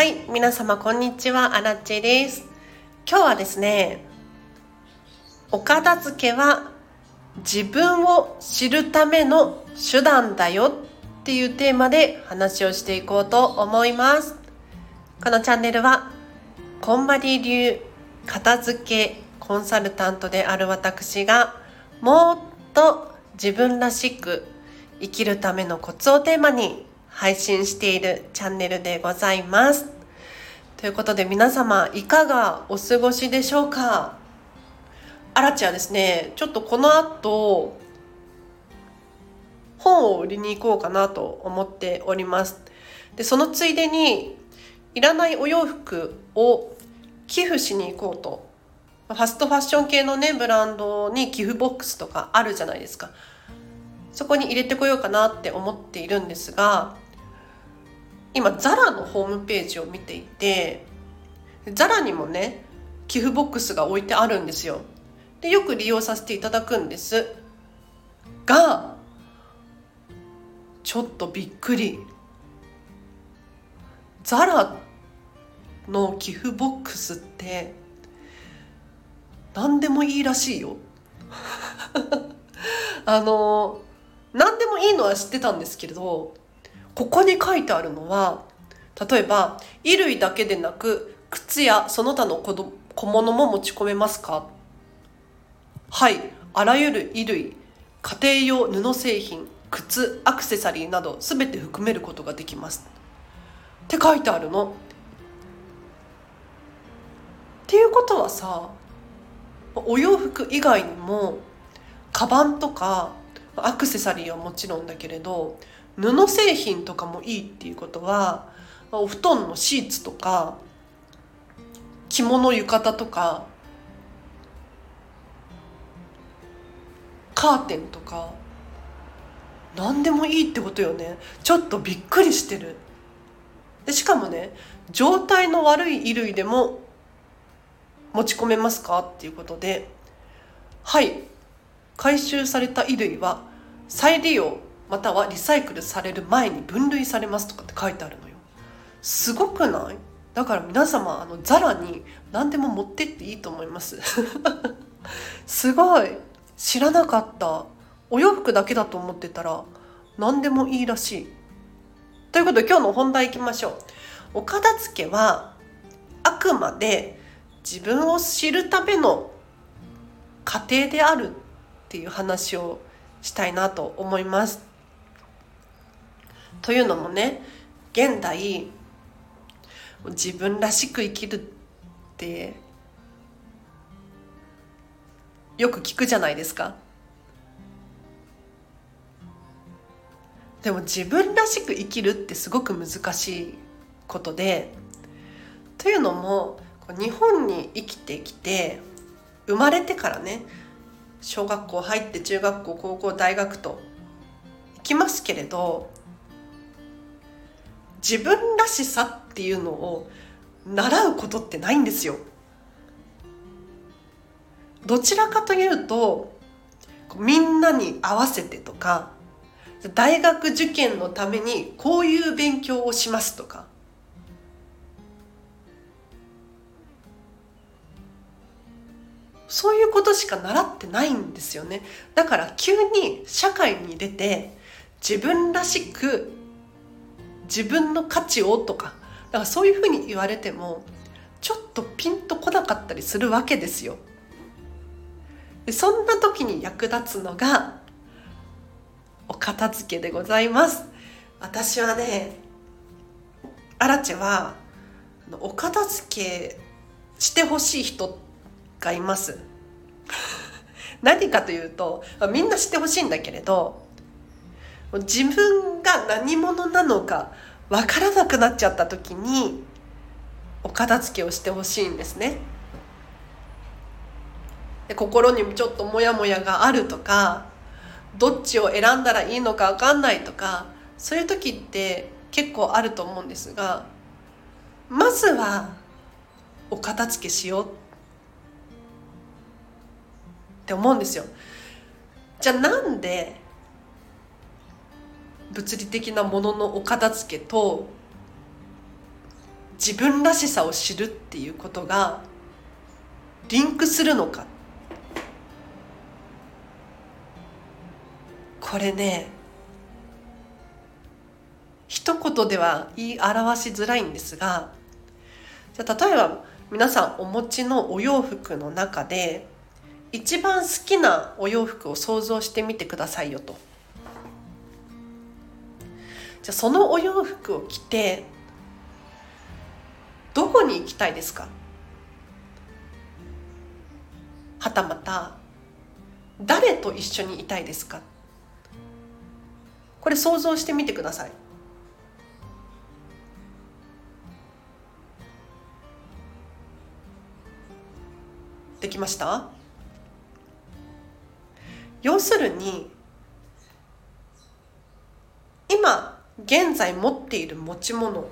はい皆様こんにちは。アラッチです。今日はですねお片付けは自分を知るための手段だよ。っていうテーマで話をしていこうと思います。このチャンネルはこんまり流片付けコンサルタントである私がもっと自分らしく生きるためのコツをテーマに配信しているチャンネルでございます。ということで皆様いかがお過ごしでしょうか？アラチはですね、ちょっとこの後本を売りに行こうかなと思っております。で、そのついでにいらないお洋服を寄付しに行こうと。ファストファッション系のね、ブランドに寄付ボックスとかあるじゃないですか。そこに入れてこようかなって思っているんですが、今ザラのホームページを見ていてザラにもね寄付ボックスが置いてあるんですよ。でよく利用させていただくんです。がちょっとびっくり。ザラの寄付ボックスって何でもいいらしいよ。あの何でもいいのは知ってたんですけれどここに書いてあるのは例えば衣類だけでなく靴やその他の小物も持ち込めますか？はいあらゆる衣類家庭用布製品靴アクセサリーなど全て含めることができますって書いてあるの。っていうことはさお洋服以外にもカバンとかアクセサリーはもちろんだけれど布製品とかもいいっていうことはお布団のシーツとか着物浴衣とかカーテンとか何でもいいってことよね。ちょっとびっくりしてる。でしかもね状態の悪い衣類でも持ち込めますかっていうことではい回収された衣類は再利用またはリサイクルされる前に分類されますとかって書いてあるのよ。すごくない？だから皆様あのザラに何でも持ってっていいと思います。すごい。知らなかった。お洋服だけだと思ってたら何でもいいらしい。ということで今日の本題いきましょう。お片付けはあくまで自分を知るための過程であるっていう話をしたいなと思います。というのもね現代自分らしく生きるってよく聞くじゃないですか。でも自分らしく生きるってすごく難しいことでというのも日本に生きてきて生まれてからね小学校入って中学校高校大学と行きますけれど自分らしさっていうのを習うことってないんですよ。どちらかというとみんなに合わせてとか大学受験のためにこういう勉強をしますとかそういうことしか習ってないんですよねだから急に社会に出て自分らしく自分の価値をとかだからそういうふうに言われてもちょっとピンとこなかったりするわけですよ。でそんな時に役立つのがお片付けでございます。私はねアラチェはお片付けしてほしい人がいます。何かというとみんなしてほしいんだけれど自分が何者なのか分からなくなっちゃった時にお片付けをしてほしいんですね。で心にもちょっとモヤモヤがあるとかどっちを選んだらいいのか分かんないとかそういう時って結構あると思うんですがまずはお片付けしようって思うんですよ。じゃあなんで物理的なもののお片付けと自分らしさを知るっていうことがリンクするのかこれね一言では言い表しづらいんですがじゃ例えば皆さんお持ちのお洋服の中で一番好きなお洋服を想像してみてくださいよと。じゃあそのお洋服を着てどこに行きたいですか？はたまた誰と一緒にいたいですか？これ想像してみてください。できました？要するに今現在持っている持ち物。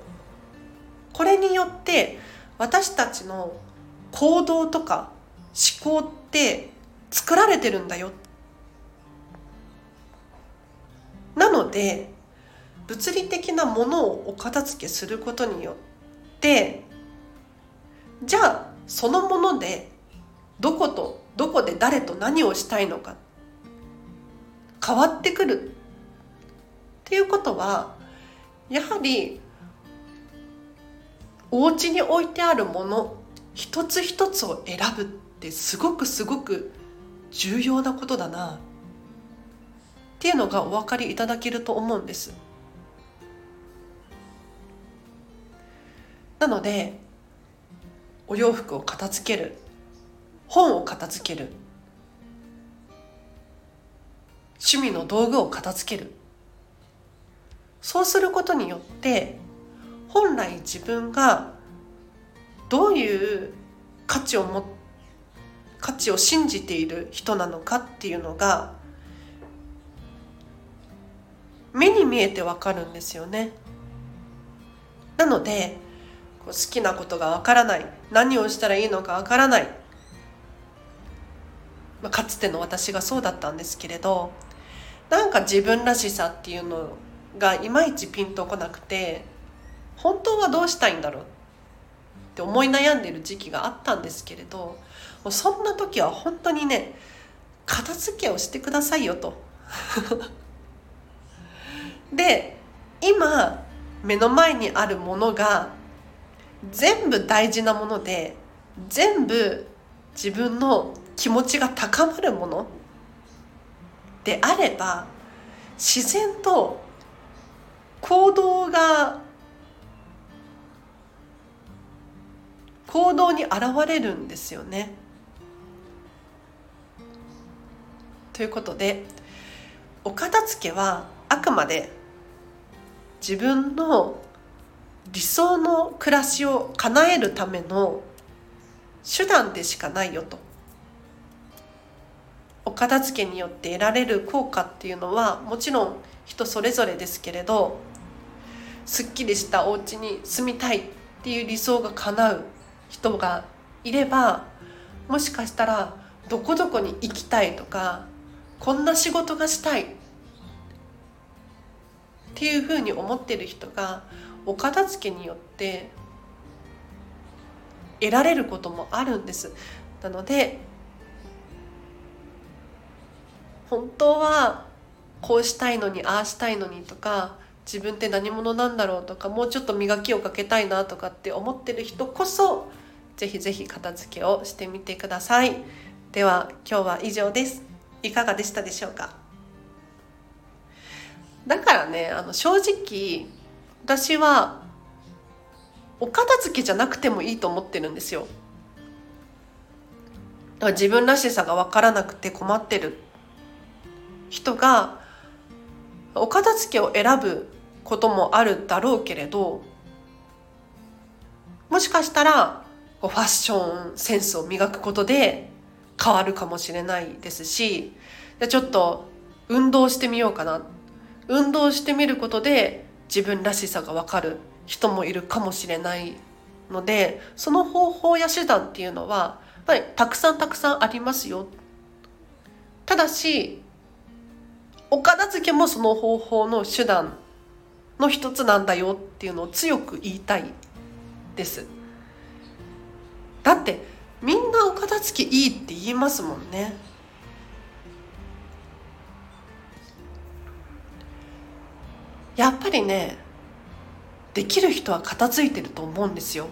これによって私たちの行動とか思考って作られてるんだよ。なので物理的なものをお片付けすることによってじゃあそのものでどことどこで誰と何をしたいのか変わってくる。っていうことはやはりお家に置いてあるもの一つ一つを選ぶってすごくすごく重要なことだな。っていうのがお分かりいただけると思うんです。なのでお洋服を片付ける本を片付ける趣味の道具を片付けるそうすることによって本来自分がどういう価値をも価値を信じている人なのかっていうのが目に見えてわかるんですよね。なので好きなことがわからない何をしたらいいのかわからない、まあ、かつての私がそうだったんですけれどなんか自分らしさっていうのがいまいちピンとこなくて本当はどうしたいんだろう？って思い悩んでる時期があったんですけれどもうそんな時は本当にね片付けをしてくださいよと。で今目の前にあるものが全部大事なもので全部自分の気持ちが高まるものであれば自然と行動が行動に現れるんですよね。ということでお片付けはあくまで自分の理想の暮らしを叶えるための手段でしかないよとお片付けによって得られる効果っていうのはもちろん人それぞれですけれどすっきりしたお家に住みたいっていう理想が叶う人がいればもしかしたらどこどこに行きたいとかこんな仕事がしたいっていうふうに思ってる人がお片付けによって得られることもあるんです。なので本当はこうしたいのにああしたいのにとか自分って何者なんだろうとかもうちょっと磨きをかけたいなとかって思ってる人こそぜひぜひ片付けをしてみてください。では今日は以上です。いかがでしたでしょうか？だからねあの正直私はお片付けじゃなくてもいいと思ってるんですよ。だから自分らしさが分からなくて困ってる人がお片付けを選ぶこともあるだろうけれどもしかしたらファッションセンスを磨くことで変わるかもしれないですしちょっと運動してみようかな運動してみることで自分らしさが分かる人もいるかもしれないのでその方法や手段っていうのはやっぱりたくさんたくさんありますよ。ただしお片付けもその方法の手段の一つなんだよっていうのを強く言いたいです。だってみんなお片付けいいって言いますもんね。やっぱりねできる人は片付いてると思うんですよ。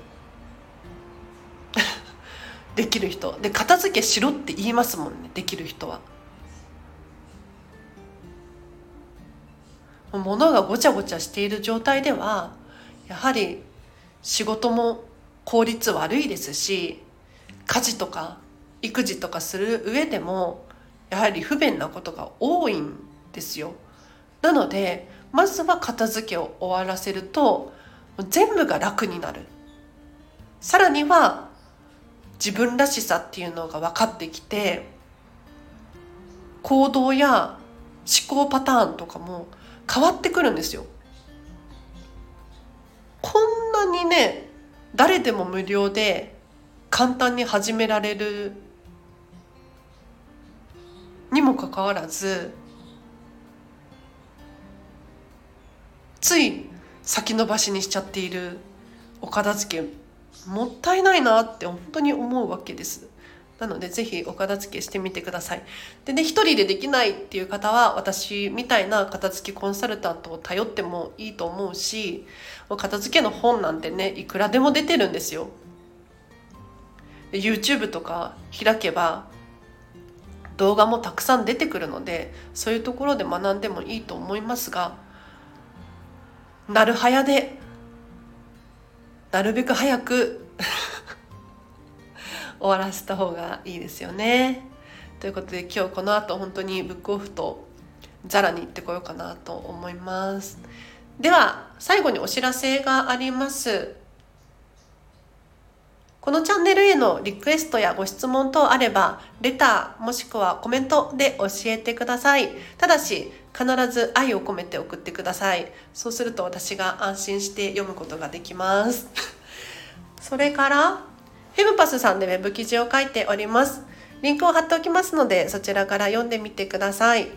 できる人。で片付けしろって言いますもんねできる人は。物がごちゃごちゃしている状態ではやはり仕事も効率悪いですし家事とか育児とかする上でもやはり不便なことが多いんですよ。なのでまずは片付けを終わらせると全部が楽になる。さらには自分らしさっていうのが分かってきて行動や思考パターンとかも変わってくるんですよ。こんなにね誰でも無料で簡単に始められるにもかかわらずつい先延ばしにしちゃっているお片付けもったいないなって本当に思うわけです。なのでぜひお片付けしてみてください。でね一人でできないっていう方は私みたいな片付けコンサルタントを頼ってもいいと思うし片付けの本なんてねいくらでも出てるんですよ。YouTube とか開けば動画もたくさん出てくるのでそういうところで学んでもいいと思いますがなるはやでなるべく早く終わらせた方がいいですよね。ということで今日この後本当にブックオフとザラに行ってこようかなと思います。では最後にお知らせがあります。このチャンネルへのリクエストやご質問等あれば、レターもしくはコメントで教えてください。ただし、必ず愛を込めて送ってください。そうすると私が安心して読むことができます。それから、フェムパスさんでウェブ記事を書いております。リンクを貼っておきますので、そちらから読んでみてください。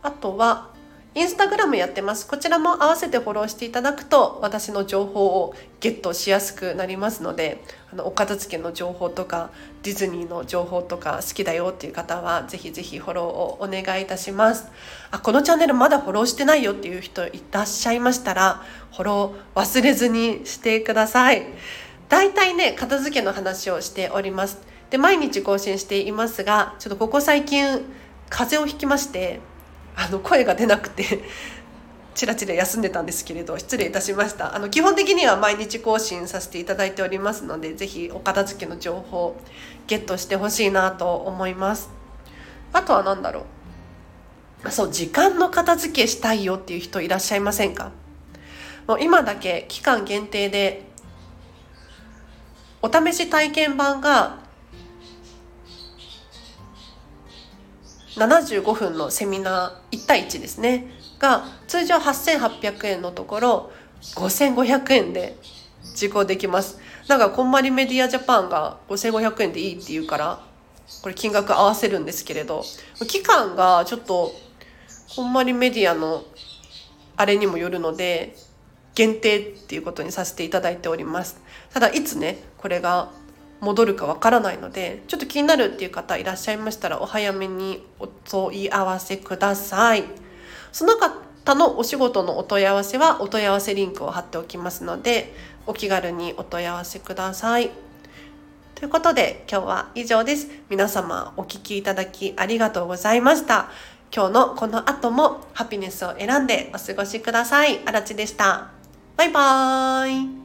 あとは、インスタグラムやってます。こちらも合わせてフォローしていただくと私の情報をゲットしやすくなりますので、あのお片付けの情報とかディズニーの情報とか好きだよっていう方はぜひぜひフォローをお願いいたします。あ、このチャンネルまだフォローしてないよっていう人いらっしゃいましたら、フォロー忘れずにしてください。大体ね、片付けの話をしております。で、毎日更新していますが、ちょっとここ最近風邪をひきまして、あの声が出なくて チラチラ休んでたんですけれど失礼いたしました。あの基本的には毎日更新させていただいておりますのでぜひお片付けの情報ゲットしてほしいなと思います。あとは何だろう。そう時間の片付けしたいよっていう人いらっしゃいませんか？もう今だけ期間限定でお試し体験版が75分のセミナー1対1ですね。が通常8800円のところ5500円で受講できます。なんかこんまりメディアジャパンが5500円でいいって言うからこれ金額合わせるんですけれど期間がちょっとこんまりメディアのあれにもよるので限定っていうことにさせていただいております。ただいつねこれが戻るかわからないのでちょっと気になるっていう方いらっしゃいましたらお早めにお問い合わせください。その方のお仕事のお問い合わせはお問い合わせリンクを貼っておきますのでお気軽にお問い合わせください。ということで今日は以上です。皆様お聴きいただきありがとうございました。今日のこの後もハピネスを選んでお過ごしください。あらちでした。バイバーイ。